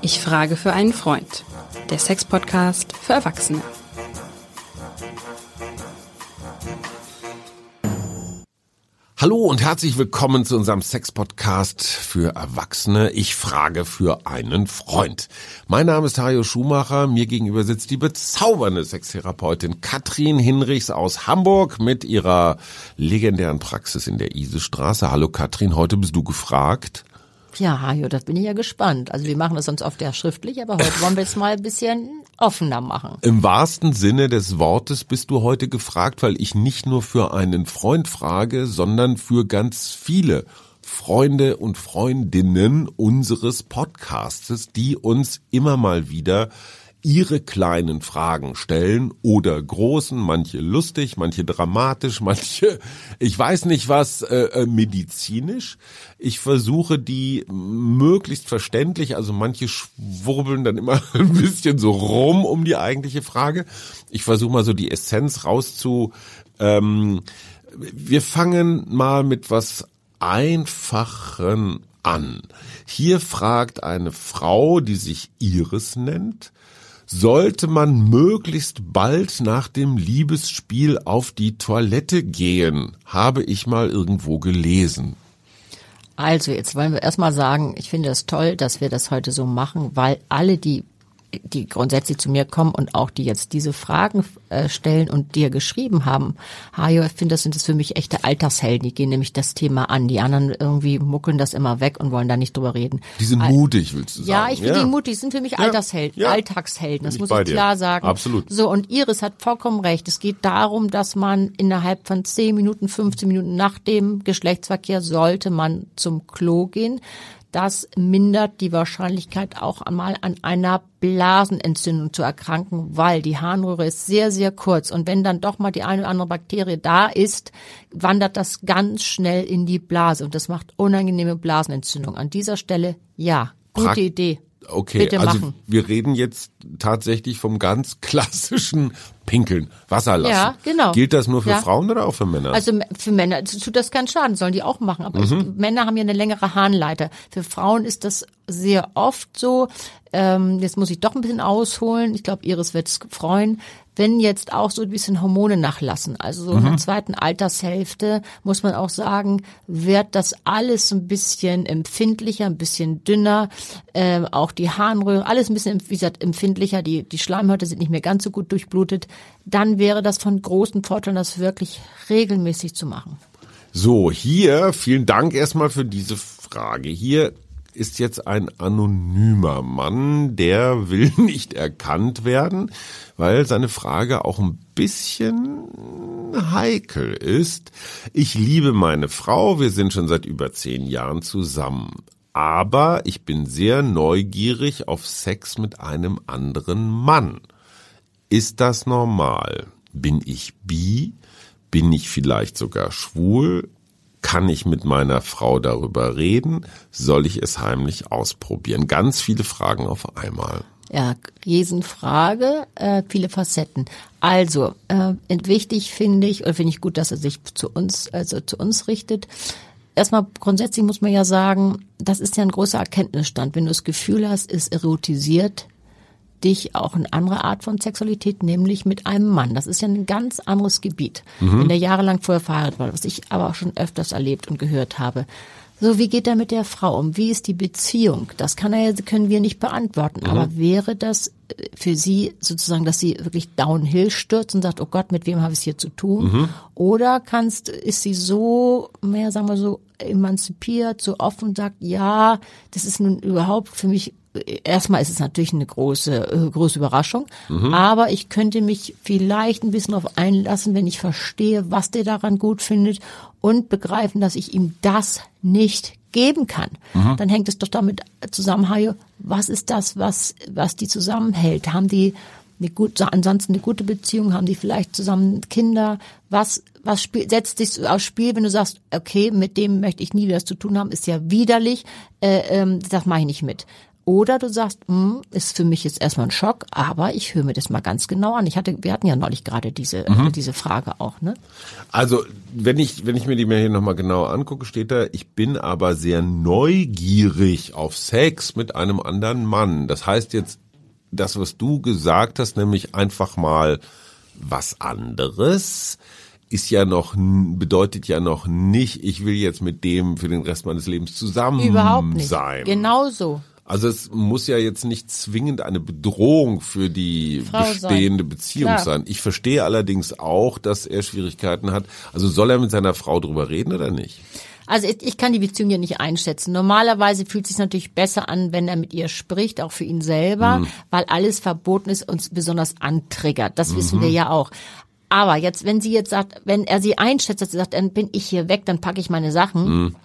Ich frage für einen Freund. Der Sex-Podcast für Erwachsene. Hallo und herzlich willkommen zu unserem Sex-Podcast für Erwachsene. Ich frage für einen Freund. Mein Name ist Hajo Schumacher. Mir gegenüber sitzt die bezaubernde Sextherapeutin Katrin Hinrichs aus Hamburg mit ihrer legendären Praxis in der Isestraße. Hallo Katrin, heute bist du gefragt. Ja, Hajo, das bin ich ja gespannt. Also wir machen das sonst oft ja schriftlich, aber heute wollen wir es mal ein bisschen offener machen. Im wahrsten Sinne des Wortes bist du heute gefragt, weil ich nicht nur für einen Freund frage, sondern für ganz viele Freunde und Freundinnen unseres Podcastes, die uns immer mal wieder ihre kleinen Fragen stellen oder großen, manche lustig, manche dramatisch, manche, ich weiß nicht was, äh, äh, medizinisch. Ich versuche die möglichst verständlich, also manche schwurbeln dann immer ein bisschen so rum um die eigentliche Frage. Ich versuche mal so die Essenz rauszu. Ähm, wir fangen mal mit was Einfachen an. Hier fragt eine Frau, die sich Iris nennt, sollte man möglichst bald nach dem Liebesspiel auf die Toilette gehen, habe ich mal irgendwo gelesen. Also jetzt wollen wir erstmal sagen, ich finde es toll, dass wir das heute so machen, weil alle, die die grundsätzlich zu mir kommen und auch die jetzt diese Fragen äh, stellen und dir geschrieben haben. Hajo, ich finde, das sind das für mich echte Alltagshelden. Die gehen nämlich das Thema an. Die anderen irgendwie muckeln das immer weg und wollen da nicht drüber reden. Die sind mutig, willst du sagen? Ja, ich finde ja. die mutig. Die sind für mich ja. Alltagshelden, ja. Alltagshelden. Das muss ich klar sagen. Absolut. So, und Iris hat vollkommen recht. Es geht darum, dass man innerhalb von 10 Minuten, 15 Minuten nach dem Geschlechtsverkehr sollte man zum Klo gehen. Das mindert die Wahrscheinlichkeit auch einmal an einer Blasenentzündung zu erkranken, weil die Harnröhre ist sehr, sehr kurz. Und wenn dann doch mal die eine oder andere Bakterie da ist, wandert das ganz schnell in die Blase und das macht unangenehme Blasenentzündung. An dieser Stelle ja, gute Idee. Okay, Bitte also machen. wir reden jetzt tatsächlich vom ganz klassischen Pinkeln, Wasser lassen. Ja, genau. Gilt das nur für Ja. Frauen oder auch für Männer? Also für Männer tut das keinen Schaden, sollen die auch machen. Aber Mhm. ich, Männer haben ja eine längere Harnleiter. Für Frauen ist das sehr oft so. Ähm, jetzt muss ich doch ein bisschen ausholen. Ich glaube, Iris wird es freuen. Wenn jetzt auch so ein bisschen Hormone nachlassen, also so in Mhm. der zweiten Altershälfte, muss man auch sagen, wird das alles ein bisschen empfindlicher, ein bisschen dünner, ähm, auch die Harnröhre, alles ein bisschen, wie gesagt, empfindlicher, die, die Schleimhäute sind nicht mehr ganz so gut durchblutet, dann wäre das von großem Vorteil, das wirklich regelmäßig zu machen. So, hier, vielen Dank erstmal für diese Frage. Hier ist jetzt ein anonymer Mann, der will nicht erkannt werden, weil seine Frage auch ein bisschen heikel ist. Ich liebe meine Frau, wir sind schon seit über zehn Jahren zusammen. Aber ich bin sehr neugierig auf Sex mit einem anderen Mann. Ist das normal? Bin ich bi? Bin ich vielleicht sogar schwul? Kann ich mit meiner Frau darüber reden? Soll ich es heimlich ausprobieren? Ganz viele Fragen auf einmal. Ja, Riesenfrage, äh, viele Facetten. Also, äh, wichtig finde ich, oder finde ich gut, dass er sich zu uns, also zu uns richtet. Erstmal grundsätzlich muss man ja sagen, das ist ja ein großer Erkenntnisstand. Wenn du das Gefühl hast, es erotisiert dich auch eine andere Art von Sexualität, nämlich mit einem Mann. Das ist ja ein ganz anderes Gebiet, wenn der jahrelang vorher verheiratet war, was ich aber auch schon öfters erlebt und gehört habe. So, wie geht er mit der Frau um? Wie ist die Beziehung? Das kann er, können wir nicht beantworten. Aber wäre das äh, für Sie sozusagen, dass sie wirklich downhill stürzt und sagt, oh Gott, mit wem habe ich es hier zu tun? Oder kannst, ist sie so, mehr sagen wir so, emanzipiert, so offen und sagt, ja, das ist nun überhaupt für mich erstmal ist es natürlich eine große, äh, große Überraschung, aber ich könnte mich vielleicht ein bisschen darauf einlassen, wenn ich verstehe, was der daran gut findet und begreifen, dass ich ihm das nicht geben kann. Dann hängt es doch damit zusammen, was ist das, was, was die zusammenhält? Haben die eine gute, ansonsten eine gute Beziehung, haben die vielleicht zusammen Kinder? Was, was spiel, setzt sich aufs Spiel, wenn du sagst, okay, mit dem möchte ich nie was zu tun haben, ist ja widerlich, äh, ähm, das mache ich nicht mit. Oder du sagst, hm, ist für mich jetzt erstmal ein Schock, aber ich höre mir das mal ganz genau an. Ich hatte, wir hatten ja neulich gerade diese, mhm. diese Frage auch, ne? Also, wenn ich, wenn ich mir die Mail hier nochmal genauer angucke, steht da, ich bin aber sehr neugierig auf Sex mit einem anderen Mann. Das heißt jetzt, das, was du gesagt hast, nämlich einfach mal was anderes ist ja noch, bedeutet ja noch nicht, ich will jetzt mit dem für den Rest meines Lebens zusammen Überhaupt nicht. sein. Genauso. Also es muss ja jetzt nicht zwingend eine Bedrohung für die Frau bestehende sein. Beziehung Klar. sein. Ich verstehe allerdings auch, dass er Schwierigkeiten hat. Also soll er mit seiner Frau drüber reden oder nicht? Also ich kann die Beziehung ja nicht einschätzen. Normalerweise fühlt es sich natürlich besser an, wenn er mit ihr spricht, auch für ihn selber, mhm. weil alles verboten ist und besonders antriggert. Das mhm. wissen wir ja auch. Aber jetzt, wenn sie jetzt sagt, wenn er sie einschätzt, dass sie sagt, dann bin ich hier weg, dann packe ich meine Sachen. Mhm.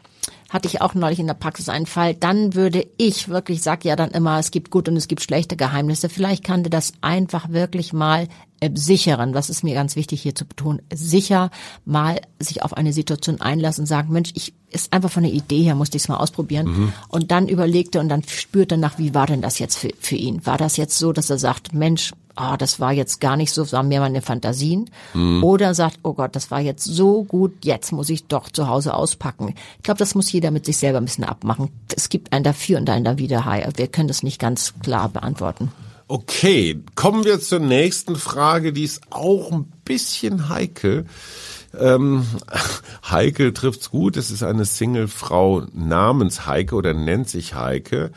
Hatte ich auch neulich in der Praxis einen Fall. Dann würde ich wirklich, sag ja dann immer, es gibt gut und es gibt schlechte Geheimnisse. Vielleicht kann der das einfach wirklich mal äh, sicheren. Das ist mir ganz wichtig hier zu betonen. Sicher mal sich auf eine Situation einlassen und sagen, Mensch, ich ist einfach von der Idee her, musste ich es mal ausprobieren. Mhm. Und dann überlegte und dann spürte nach, wie war denn das jetzt für, für ihn? War das jetzt so, dass er sagt, Mensch, ah, oh, das war jetzt gar nicht so, das waren mehr meine Fantasien. Mhm. Oder sagt, oh Gott, das war jetzt so gut, jetzt muss ich doch zu Hause auspacken. Ich glaube, das muss jeder mit sich selber ein bisschen abmachen. Es gibt einen dafür und einen da wieder. Wir können das nicht ganz klar beantworten. Okay, kommen wir zur nächsten Frage, die ist auch ein bisschen heikel. Ähm, Heike trifft's gut. Es ist eine Single-Frau namens Heike oder nennt sich Heike.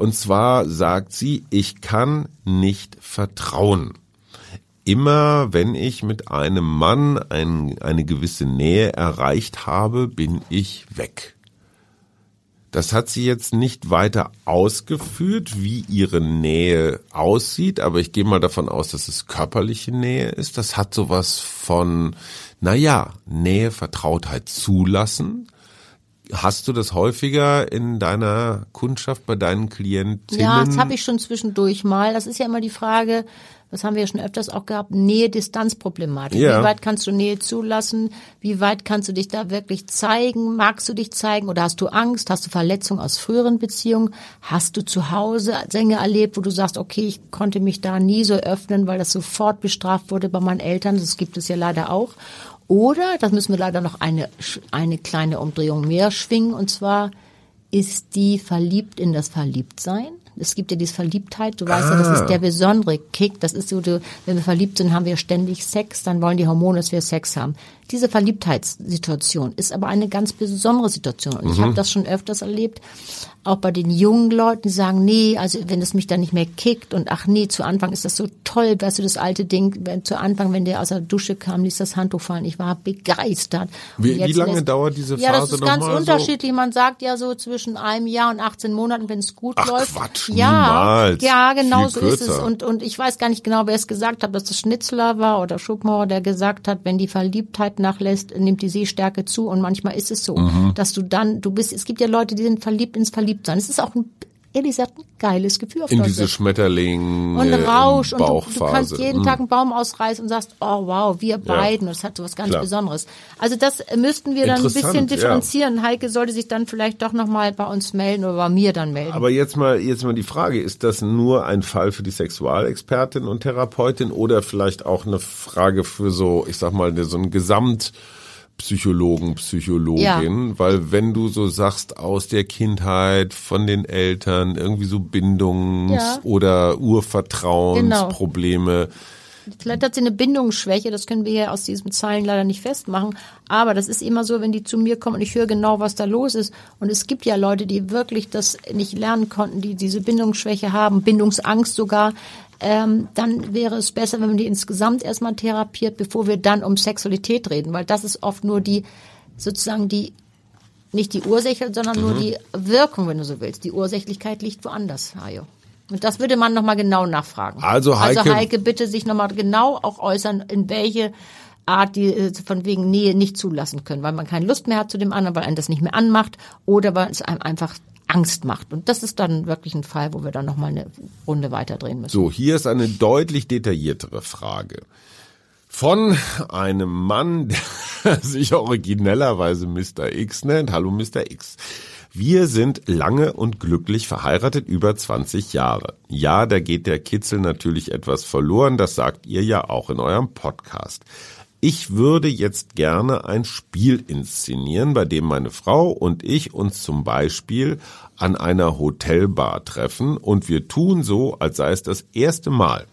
Und zwar sagt sie, ich kann nicht vertrauen. Immer wenn ich mit einem Mann ein, eine gewisse Nähe erreicht habe, bin ich weg. Das hat sie jetzt nicht weiter ausgeführt, wie ihre Nähe aussieht, aber ich gehe mal davon aus, dass es körperliche Nähe ist. Das hat sowas von, naja, Nähe, Vertrautheit zulassen, Hast du das häufiger in deiner Kundschaft bei deinen Klientinnen? Ja, das habe ich schon zwischendurch mal. Das ist ja immer die Frage, das haben wir ja schon öfters auch gehabt, Nähe-Distanz-Problematik. Ja. Wie weit kannst du Nähe zulassen? Wie weit kannst du dich da wirklich zeigen? Magst du dich zeigen oder hast du Angst? Hast du Verletzungen aus früheren Beziehungen? Hast du zu Hause Dinge erlebt, wo du sagst, okay, ich konnte mich da nie so öffnen, weil das sofort bestraft wurde bei meinen Eltern? Das gibt es ja leider auch. Oder, das müssen wir leider noch eine, eine kleine Umdrehung mehr schwingen, und zwar ist die verliebt in das Verliebtsein. Es gibt ja diese Verliebtheit, du weißt ah. ja, das ist der besondere Kick. Das ist so, du, wenn wir verliebt sind, haben wir ständig Sex, dann wollen die Hormone, dass wir Sex haben. Diese Verliebtheitssituation ist aber eine ganz besondere Situation. Und mhm. ich habe das schon öfters erlebt, auch bei den jungen Leuten, die sagen, nee, also wenn es mich dann nicht mehr kickt und ach nee, zu Anfang ist das so toll, weißt du, das alte Ding, wenn, zu Anfang, wenn der aus der Dusche kam, ließ das Handtuch fallen. Ich war begeistert. Wie, wie lange lässt, dauert diese Phase Ja, das ist ganz unterschiedlich. So? Man sagt ja so zwischen einem Jahr und 18 Monaten, wenn es gut ach, läuft. Quatsch, ja, niemals. ja, genau Viel so kürzer. ist es. Und, und ich weiß gar nicht genau, wer es gesagt hat, dass das Schnitzler war oder Schopenhauer, der gesagt hat, wenn die Verliebtheit nachlässt, nimmt die Sehstärke zu. Und manchmal ist es so, mhm. dass du dann, du bist, es gibt ja Leute, die sind verliebt ins Verliebtsein. Es ist auch ein ehrlich gesagt ein geiles Gefühl auf In diese Schmetterling und Rausch und du, du, kannst jeden mhm. Tag einen Baum ausreißen und sagst, oh wow, wir beiden, ja. das hat so was ganz Klar. Besonderes. Also das müssten wir dann ein bisschen differenzieren. Ja. Heike sollte sich dann vielleicht doch nochmal bei uns melden oder bei mir dann melden. Aber jetzt mal, jetzt mal die Frage, ist das nur ein Fall für die Sexualexpertin und Therapeutin oder vielleicht auch eine Frage für so, ich sag mal, so ein Gesamt Psychologen, Psychologin, ja. weil wenn du so sagst aus der Kindheit von den Eltern irgendwie so Bindungs- ja. oder Urvertrauensprobleme. Genau. Vielleicht hat sie eine Bindungsschwäche, das können wir ja aus diesen Zahlen leider nicht festmachen. Aber das ist immer so, wenn die zu mir kommen und ich höre genau, was da los ist. Und es gibt ja Leute, die wirklich das nicht lernen konnten, die diese Bindungsschwäche haben, Bindungsangst sogar ähm, dann wäre es besser, wenn man die insgesamt erstmal therapiert, bevor wir dann um Sexualität reden, weil das ist oft nur die, sozusagen die, nicht die Ursache, sondern mhm. nur die Wirkung, wenn du so willst. Die Ursächlichkeit liegt woanders, Hajo. Und das würde man nochmal genau nachfragen. Also Heike, also Heike bitte sich nochmal genau auch äußern, in welche Art, die äh, von wegen Nähe nicht zulassen können, weil man keine Lust mehr hat zu dem anderen, weil einen das nicht mehr anmacht oder weil es einem einfach Angst macht. Und das ist dann wirklich ein Fall, wo wir dann nochmal eine Runde weiterdrehen müssen. So, hier ist eine deutlich detailliertere Frage. Von einem Mann, der sich originellerweise Mr. X nennt. Hallo Mr. X. Wir sind lange und glücklich verheiratet, über 20 Jahre. Ja, da geht der Kitzel natürlich etwas verloren, das sagt ihr ja auch in eurem Podcast. Ich würde jetzt gerne ein Spiel inszenieren, bei dem meine Frau und ich uns zum Beispiel an einer Hotelbar treffen und wir tun so, als sei es das erste Mal.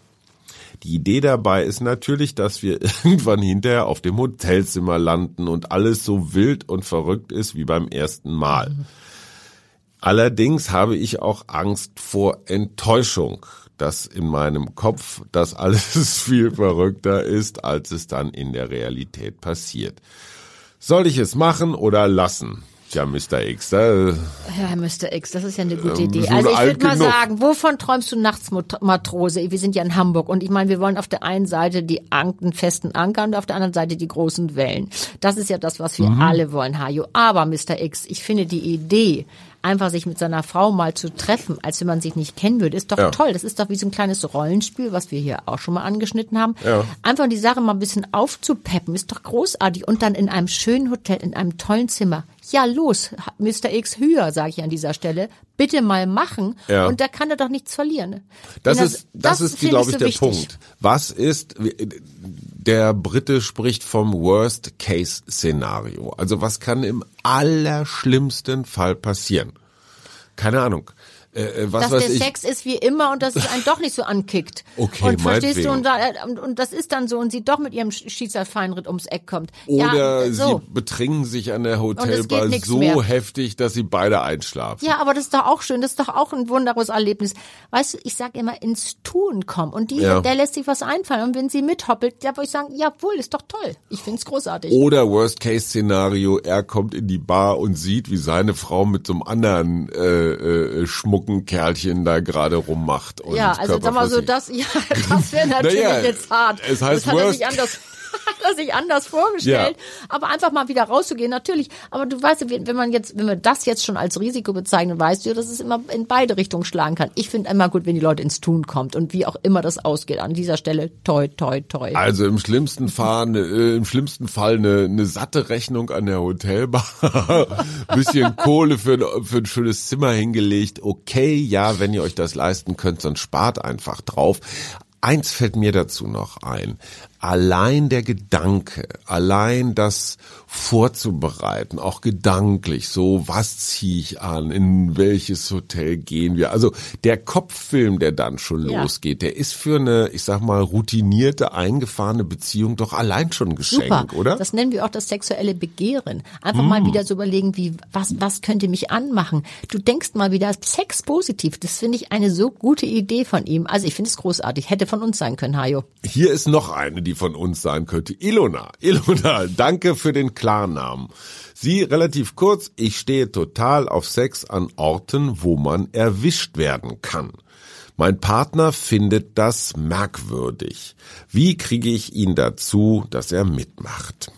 Die Idee dabei ist natürlich, dass wir irgendwann hinterher auf dem Hotelzimmer landen und alles so wild und verrückt ist wie beim ersten Mal. Allerdings habe ich auch Angst vor Enttäuschung, dass in meinem Kopf das alles viel verrückter ist, als es dann in der Realität passiert. Soll ich es machen oder lassen? Tja, Mr. X, da, Ja, Mr. X, das ist ja eine gute Ähm, Idee. so Also ich würde mal genug. sagen, wovon träumst du nachts, Matrose? Wir sind ja in Hamburg und ich meine, wir wollen auf der einen Seite die Anken, festen Anker und auf der anderen Seite die großen Wellen. Das ist ja das, was wir Mhm. alle wollen, Hajo. Aber Mr. X, ich finde die Idee, einfach sich mit seiner Frau mal zu treffen, als wenn man sich nicht kennen würde, ist doch Ja. toll. Das ist doch wie so ein kleines Rollenspiel, was wir hier auch schon mal angeschnitten haben. Ja. Einfach die Sache mal ein bisschen aufzupeppen, ist doch großartig. Und dann in einem schönen Hotel, in einem tollen Zimmer. Ja, los, Mr. X höher, sage ich an dieser Stelle. Bitte mal machen. Ja. Und da kann er doch nichts verlieren. Das Wenn ist, das, ist, finde glaube ich, so der wichtig. Punkt. Was ist, der Brite spricht vom Worst-Case-Szenario. Also was kann im allerschlimmsten Fall passieren? Keine Ahnung. Äh, äh, was Dass weiß der ich. Sex ist wie immer und dass es einen doch nicht so ankickt. Okay, und verstehst du und, äh, und, und das ist dann so und sie doch mit ihrem Schießerfeinritt ums Eck kommt. Oder ja, so. sie betrinken sich an der Hotelbar so mehr. heftig, dass sie beide einschlafen. Ja, aber das ist doch auch schön, das ist doch auch ein wunderbares Erlebnis. Weißt du, ich sag immer, ins Tun kommen. Und die, Ja. der lässt sich was einfallen. Und wenn sie mithoppelt, da würde ich sagen, jawohl, ist doch toll. Ich find's großartig. Oder Worst-Case-Szenario, er kommt in die Bar und sieht, wie seine Frau mit so einem anderen äh, äh, schmucken Kerlchen da gerade rummacht. Und ja, also sag mal so, das, ja, das wäre natürlich Naja, jetzt hart. es heißt das hat worst- hat er sich anders vorgestellt. Aber einfach mal wieder rauszugehen, natürlich. Aber du weißt, wenn man jetzt, wenn wir das jetzt schon als Risiko bezeichnen, weißt du, dass es immer in beide Richtungen schlagen kann. Ich finde immer gut, wenn die Leute ins Tun kommt und wie auch immer das ausgeht. An dieser Stelle toi, toi, toi. Also im schlimmsten Fall, ne, äh, im schlimmsten Fall eine, eine satte Rechnung an der Hotelbar, bisschen Kohle für, ein- für ein schönes Zimmer hingelegt. Okay, ja, wenn ihr euch das leisten könnt, dann spart einfach drauf. Eins fällt mir dazu noch ein. Allein der Gedanke, allein das vorzubereiten, auch gedanklich, so was ziehe ich an, in welches Hotel gehen wir. Also der Kopffilm, der dann schon Ja. losgeht, der ist für eine, ich sag mal, routinierte, eingefahrene Beziehung doch allein schon ein Geschenk, Super. oder? Das nennen wir auch das sexuelle Begehren. Einfach mal wieder so überlegen, wie, was, was könnte mich anmachen? Du denkst mal wieder Sex positiv. Das finde ich eine so gute Idee von ihm. Also ich finde es großartig. Hätte von uns sein können, Hajo. Hier ist noch eine, die von uns sein könnte. Ilona. Ilona, danke für den Klarnamen. Sie relativ kurz, ich stehe total auf Sex an Orten, wo man erwischt werden kann. Mein Partner findet das merkwürdig. Wie kriege ich ihn dazu, dass er mitmacht?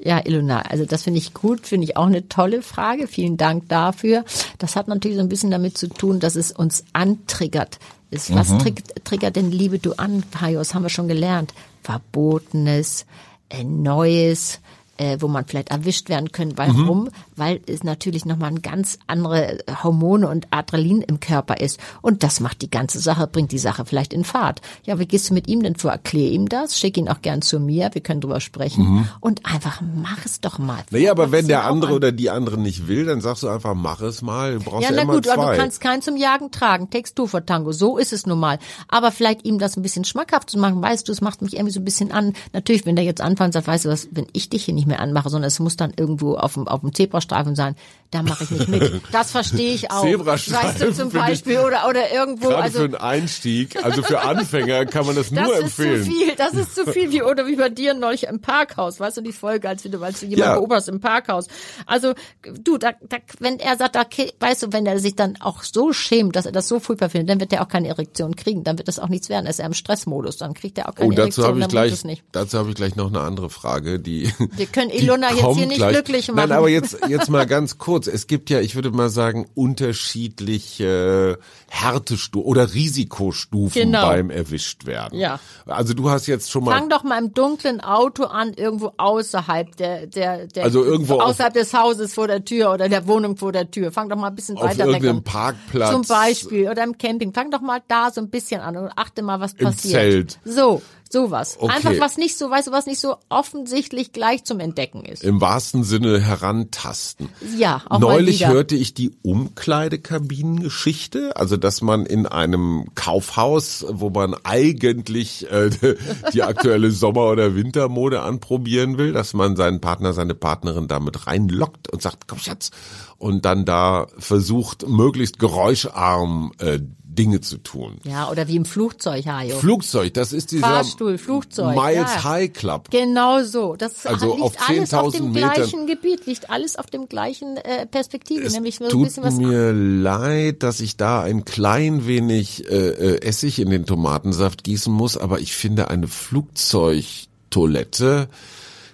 Ja, Ilona, also das finde ich gut, finde ich auch eine tolle Frage. Vielen Dank dafür. Das hat natürlich so ein bisschen damit zu tun, dass es uns antriggert. Ist, was triggert, triggert denn Liebe du an, Hajo? Das haben wir schon gelernt. Verbotenes, äh, Neues, äh, wo man vielleicht erwischt werden könnte. Warum? Weil es natürlich nochmal ein ganz andere Hormone und Adrenalin im Körper ist. Und das macht die ganze Sache, bringt die Sache vielleicht in Fahrt. Ja, wie gehst du mit ihm denn vor? Erklär ihm das, schick ihn auch gern zu mir, wir können drüber sprechen. Und einfach mach es doch mal. Naja, aber Mach wenn der andere an. oder die andere nicht will, dann sagst du einfach, mach es mal. Du brauchst Ja, ja, na gut, aber zwei. du kannst keinen zum Jagen tragen. Text du vor Tango. So ist es nun mal. Aber vielleicht ihm das ein bisschen schmackhaft zu machen, weißt du, es macht mich irgendwie so ein bisschen an. Natürlich, wenn der jetzt anfängt sagt, weißt du was, wenn ich dich hier nicht mehr anmache, sondern es muss dann irgendwo auf dem, auf dem Zebrastreifen sein, da mache ich nicht mit. Das verstehe ich auch. Zebrastreifen Weißt du, zum Beispiel, oder, oder irgendwo, Gerade also. für einen Einstieg, also für Anfänger kann man das, Das nur ist empfehlen. zu viel, das ist zu viel, wie, oder wie bei dir neulich im Parkhaus, weißt du, die Folge, als du, als du jemanden Ja. beobachtest im Parkhaus. Also, du, da, da, wenn er sagt, okay, weißt du, wenn er sich dann auch so schämt, dass er das so furchtbar findet, dann wird er auch keine Erektion kriegen, dann wird das auch nichts werden, er ist er im Stressmodus, dann kriegt er auch keine Oh, dazu Erektion, habe ich gleich, dazu habe ich gleich noch eine andere Frage, die Wir können Ilona jetzt hier nicht glücklich machen. Nein, aber jetzt, jetzt mal ganz kurz. Es gibt ja, ich würde mal sagen, unterschiedliche Härtestufen oder Risikostufen Genau. beim Erwischtwerden. Ja. Also du hast jetzt schon mal Fang doch mal im dunklen Auto an, irgendwo außerhalb der, der, der Also irgendwo außerhalb des Hauses vor der Tür oder der Wohnung vor der Tür. Fang doch mal ein bisschen auf weiter weg. irgendeinem an. Parkplatz. Zum Beispiel oder im Camping. Fang doch mal da so ein bisschen an und achte mal, was Im passiert. Zelt. So, sowas. Okay. Einfach was nicht so, weißt du, was nicht so offensichtlich gleich zum Entdecken ist. Im wahrsten Sinne herantasten. Ja, auch Neulich hörte ich die Umkleidekabinengeschichte, also dass man in einem Kaufhaus, wo man eigentlich äh, die aktuelle Sommer- oder Wintermode anprobieren will, dass man seinen Partner, seine Partnerin damit reinlockt und sagt, komm Schatz, und dann da versucht, möglichst geräuscharm äh, Dinge zu tun. Ja, oder wie im Flugzeug, Hajo. Flugzeug, das ist dieser Fahrstuhl, Flugzeug, Miles ja. High Club. Genau so. Das Also liegt auf alles auf 10.000 dem Metern. gleichen Gebiet, liegt alles auf dem gleichen äh, Perspektive, nämlich so ein Tut bisschen was mir leid, dass ich da ein klein wenig äh, äh, Essig in den Tomatensaft gießen muss, aber ich finde eine Flugzeugtoilette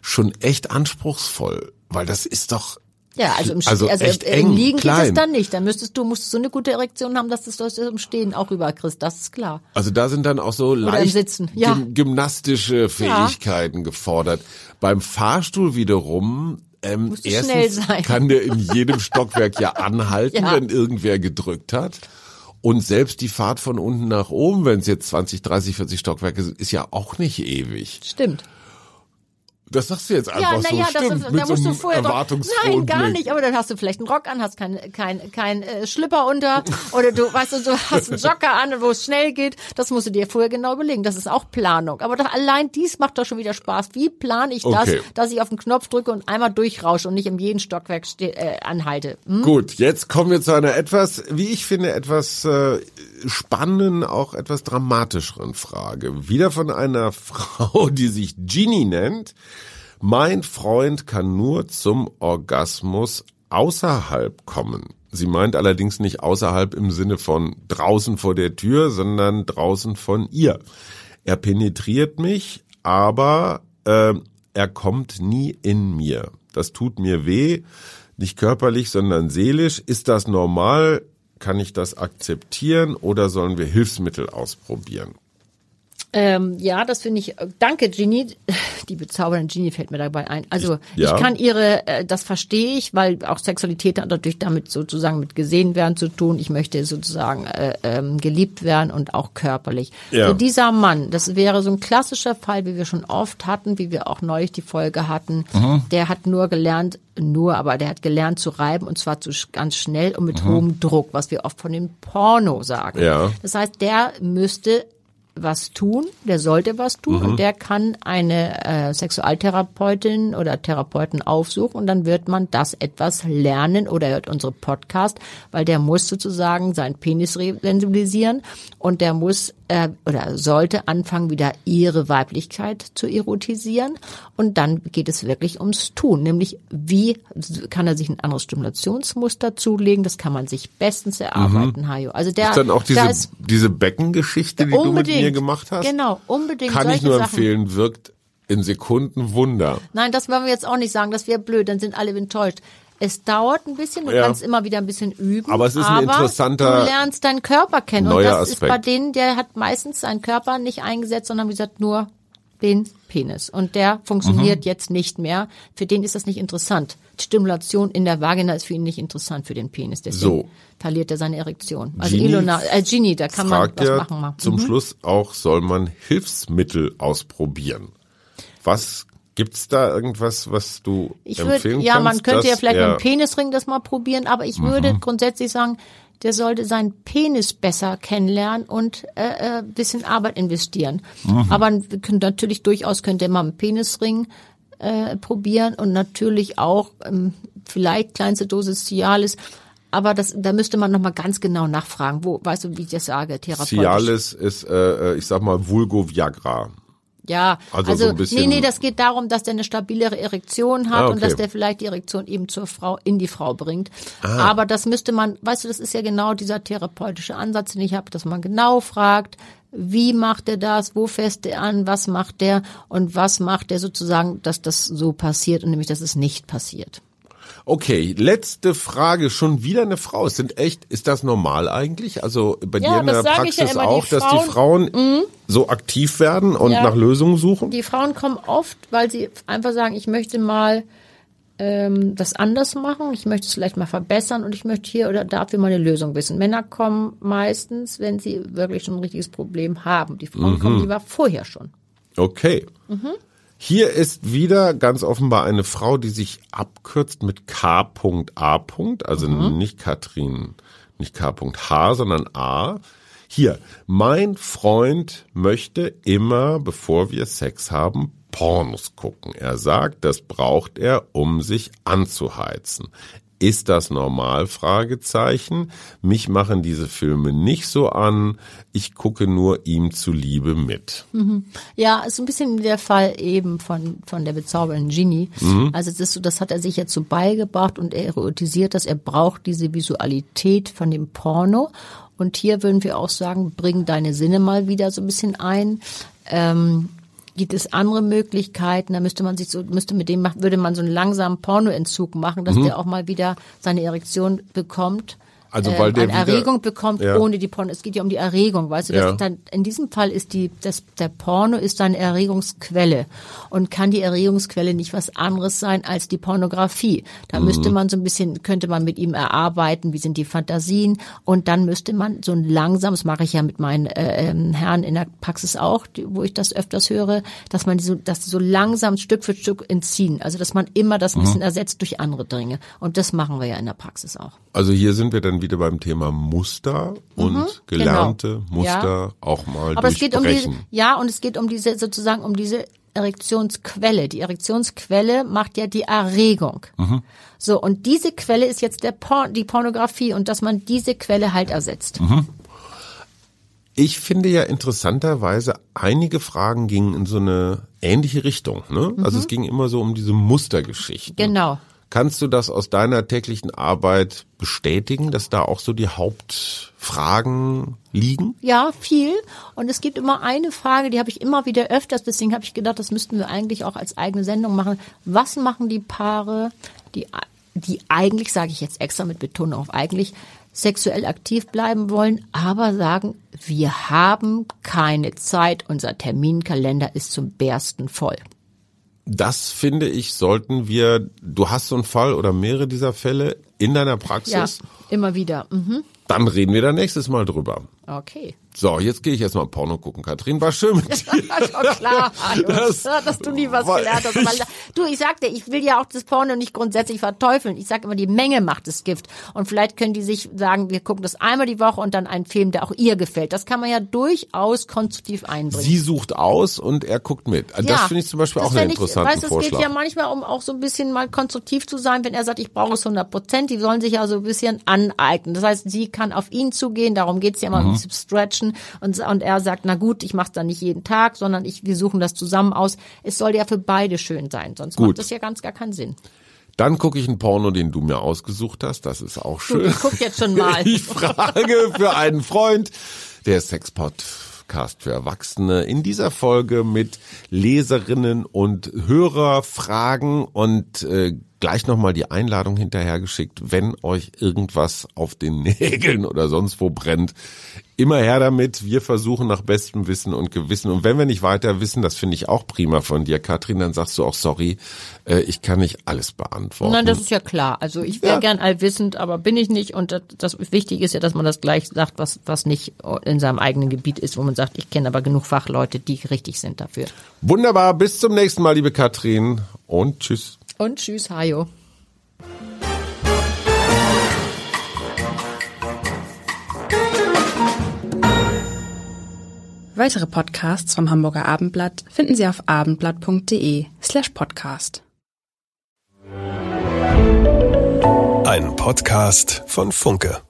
schon echt anspruchsvoll, weil das ist doch Ja, also im, Also also echt im eng, Liegen geht klein. es dann nicht. Dann müsstest du, musst du so eine gute Erektion haben, dass du das im Stehen auch rüberkriegst. Das ist klar. Also da sind dann auch so leicht Sitzen, ja. gym gymnastische Fähigkeiten gefordert. Beim Fahrstuhl wiederum ähm, erstens kann der in jedem Stockwerk ja anhalten, Ja. wenn irgendwer gedrückt hat. Und selbst die Fahrt von unten nach oben, wenn es jetzt 20, 30, 40 Stockwerke sind, ist ja auch nicht ewig. Stimmt. Das sagst du jetzt einfach Ja, so. naja, das, Stimmt, da mit so musst du einem vorher doch, erwartungsfrohen Nein, gar nicht, aber dann hast du vielleicht einen Rock an, hast kein, kein, kein äh, Schlipper unter oder du, weißt du, du hast einen Jocker an, wo es schnell geht. Das musst du dir vorher genau überlegen. Das ist auch Planung. Aber doch allein dies macht doch schon wieder Spaß. Wie plane ich das, Okay. dass ich auf den Knopf drücke und einmal durchrausche und nicht in jedem Stockwerk äh, anhalte? Hm? Gut, jetzt kommen wir zu einer etwas, wie ich finde, etwas äh, spannenden, auch etwas dramatischeren Frage. Wieder von einer Frau, die sich Ginny nennt. Mein Freund kann nur zum Orgasmus außerhalb kommen. Sie meint allerdings nicht außerhalb im Sinne von draußen vor der Tür, sondern draußen von ihr. Er penetriert mich, aber äh, er kommt nie in mir. Das tut mir weh, nicht körperlich, sondern seelisch. Ist das normal? Kann ich das akzeptieren oder sollen wir Hilfsmittel ausprobieren? Ähm, ja, das finde ich. äh, Danke, Ginny. Die bezaubernde Ginny fällt mir dabei ein. Also Ja. ich kann ihre, äh, das verstehe ich, weil auch Sexualität hat natürlich damit sozusagen mit gesehen werden zu tun. Ich möchte sozusagen äh, ähm, geliebt werden und auch körperlich. Ja. So dieser Mann, das wäre so ein klassischer Fall, wie wir schon oft hatten, wie wir auch neulich die Folge hatten. Mhm. Der hat nur gelernt, nur, aber der hat gelernt zu reiben und zwar zu ganz schnell und mit hohem Druck, was wir oft von dem Porno sagen. Mhm. Ja. Das heißt, der müsste was tun, der sollte was tun Mhm. und der kann eine äh, Sexualtherapeutin oder Therapeuten aufsuchen und dann wird man das etwas lernen oder hört unsere Podcast, weil der muss sozusagen seinen Penis re- sensibilisieren und der muss äh, oder sollte anfangen, wieder ihre Weiblichkeit zu erotisieren und dann geht es wirklich ums Tun, nämlich wie kann er sich ein anderes Stimulationsmuster zulegen, das kann man sich bestens erarbeiten, Hajo. Also der, Mhm. Ist dann auch diese, da ist diese Beckengeschichte, die du mit mir gemacht hast? Genau, unbedingt Kann ich nur Sachen. empfehlen, wirkt in Sekunden Wunder. Nein, das wollen wir jetzt auch nicht sagen, das wäre blöd, dann sind alle enttäuscht. Es dauert ein bisschen, du Ja. kannst immer wieder ein bisschen üben. Aber es ist ein interessanter Du lernst deinen Körper kennen. Und neuer das ist Aspekt. bei denen, der hat meistens seinen Körper nicht eingesetzt, sondern wie gesagt nur den Penis. Und der funktioniert Mhm. jetzt nicht mehr. Für den ist das nicht interessant. Die Stimulation in der Vagina ist für ihn nicht interessant für den Penis. Deswegen So. verliert er seine Erektion. Also Genie Ilona, äh, Genie, da kann man was ja machen. Mal. zum Mhm. Schluss auch, soll man Hilfsmittel ausprobieren? Was gibt's da irgendwas, was du Ich empfehlen würde, ja, man kannst, könnte ja vielleicht mit er- dem Penisring das mal probieren, aber ich Mhm. würde grundsätzlich sagen, der sollte seinen Penis besser kennenlernen und äh, äh, bisschen Arbeit investieren. Mhm. Aber natürlich durchaus könnte man einen Penisring äh, probieren und natürlich auch ähm, vielleicht kleinste Dosis Cialis. Aber das, da müsste man nochmal ganz genau nachfragen. Wo, weißt du, wie ich das sage, therapeutisch? Cialis ist, äh, äh, ich sag mal, Vulgo Viagra. Ja, Also also, so ein bisschen- nee, nee, das geht darum, dass der eine stabilere Erektion hat Ah, und dass okay. der vielleicht die Erektion eben zur Frau in die Frau bringt. Ah. Aber das müsste man, weißt du, das ist ja genau dieser therapeutische Ansatz, den ich habe, dass man genau fragt, wie macht er das, wo fässt er an, was macht er und was macht er sozusagen, dass das so passiert und nämlich, dass es nicht passiert. Okay, letzte Frage. Schon wieder eine Frau. Es sind echt, ist das normal eigentlich? Also bei Ja, dir in der ich ja Praxis immer, die auch, dass die Frauen- Mhm. So aktiv werden und Ja. nach Lösungen suchen? Die Frauen kommen oft, weil sie einfach sagen, ich möchte mal ähm, das anders machen, ich möchte es vielleicht mal verbessern und ich möchte hier oder dafür mal eine Lösung wissen. Männer kommen meistens, wenn sie wirklich schon ein richtiges Problem haben. Die Frauen kommen lieber vorher schon. Okay. Mhm. Hier ist wieder ganz offenbar eine Frau, die sich abkürzt mit K.A. Also Mhm. nicht Katrin, nicht K.H., sondern A. Hier, mein Freund möchte immer, bevor wir Sex haben, Pornos gucken. Er sagt, das braucht er, um sich anzuheizen. Ist das normal? Fragezeichen. Mich machen diese Filme nicht so an. Ich gucke nur ihm zuliebe mit. Ja, ist ein bisschen der Fall eben von, von der bezaubernden Genie. Also es ist so, das hat er sich jetzt so beigebracht und er erotisiert das. Er braucht diese Visualität von dem Porno. Und hier würden wir auch sagen, bring deine Sinne mal wieder so ein bisschen ein. Ähm, gibt es andere Möglichkeiten? Da müsste man sich so, müsste mit dem machen, würde man so einen langsamen Pornoentzug machen, dass der auch mal wieder seine Erektion bekommt. Also, ähm, weil der eine wieder- Erregung bekommt Ja. ohne die Porno. Es geht ja um die Erregung, weißt du? Ja. dann, in diesem Fall ist die, das, der Porno ist eine Erregungsquelle und kann die Erregungsquelle nicht was anderes sein als die Pornografie. Da Mhm. müsste man so ein bisschen, könnte man mit ihm erarbeiten, wie sind die Fantasien und dann müsste man so ein langsames, mache ich ja mit meinen äh, ähm, Herren in der Praxis auch, wo ich das öfters höre, dass man so, dass so langsam Stück für Stück entziehen. Also dass man immer das ein Mhm. bisschen ersetzt durch andere Dinge. Und das machen wir ja in der Praxis auch. Also hier sind wir dann wieder beim Thema Muster und gelernte genau. Muster auch mal Aber es geht um diese, ja, und es geht um diese, sozusagen um diese Erektionsquelle. Die Erektionsquelle macht ja die Erregung. Mhm. So, und diese Quelle ist jetzt der Por die Pornografie und dass man diese Quelle halt ersetzt. Mhm. Ich finde ja interessanterweise, einige Fragen gingen in so eine ähnliche Richtung. Ne? Also es ging immer so um diese Mustergeschichten. Mhm. Genau. Kannst du das aus deiner täglichen Arbeit bestätigen, dass da auch so die Hauptfragen liegen? Ja, viel. Und es gibt immer eine Frage, die habe ich immer wieder öfters, deswegen habe ich gedacht, das müssten wir eigentlich auch als eigene Sendung machen. Was machen die Paare, die, die eigentlich, sage ich jetzt extra mit Betonung auf eigentlich, sexuell aktiv bleiben wollen, aber sagen, wir haben keine Zeit, unser Terminkalender ist zum Bersten voll. Das finde ich, sollten wir, du hast so einen Fall oder mehrere dieser Fälle in deiner Ja, Praxis, immer wieder. Mhm. dann reden wir da nächstes Mal drüber. Okay. So, jetzt gehe ich erstmal Porno gucken. Katrin, war schön mit dir. Schon klar, Das- das, dass du nie was gelernt hast. Weil, du, ich sagte, ich will ja auch das Porno nicht grundsätzlich verteufeln. Ich sage immer, die Menge macht das Gift. Und vielleicht können die sich sagen, wir gucken das einmal die Woche und dann einen Film, der auch ihr gefällt. Das kann man ja durchaus konstruktiv einbringen. Sie sucht aus und er guckt mit. Das finde ich zum Beispiel auch einen fänd ich- interessanten weißt, Vorschlag. Es geht ja manchmal um auch so ein bisschen mal konstruktiv zu sein, wenn er sagt, ich brauche es 100 Prozent. Die sollen sich ja so ein bisschen aneignen. Das heißt, sie kann auf ihn zugehen. Darum geht's ja immer Mhm. um dieses Stretchen. Und, und er sagt, na gut, ich mache es dann nicht jeden Tag, sondern ich, wir suchen das zusammen aus. Es soll ja für beide schön sein. Sonst Gut. macht das ja ganz gar keinen Sinn. Dann gucke ich einen Porno, den du mir ausgesucht hast. Das ist auch Du, schön. ich guck jetzt schon mal. Ich frage für einen Freund, der Sexpodcast für Erwachsene. In dieser Folge mit Leserinnen und Hörerfragen und äh, gleich nochmal die Einladung hinterhergeschickt, wenn euch irgendwas auf den Nägeln oder sonst wo brennt. Immer her damit. Wir versuchen nach bestem Wissen und Gewissen. Und wenn wir nicht weiter wissen, das finde ich auch prima von dir, Katrin, dann sagst du auch sorry, äh, ich kann nicht alles beantworten. Nein, das ist ja klar. Also ich wäre Ja. gern allwissend, aber bin ich nicht. Und das, das Wichtige ist ja, dass man das gleich sagt, was, was nicht in seinem eigenen Gebiet ist, wo man sagt, ich kenne aber genug Fachleute, die richtig sind dafür. Wunderbar, bis zum nächsten Mal, liebe Katrin. Und tschüss. Und tschüss, Hajo. Weitere Podcasts vom Hamburger Abendblatt finden Sie auf abendblatt.de slash podcast. Ein Podcast von Funke.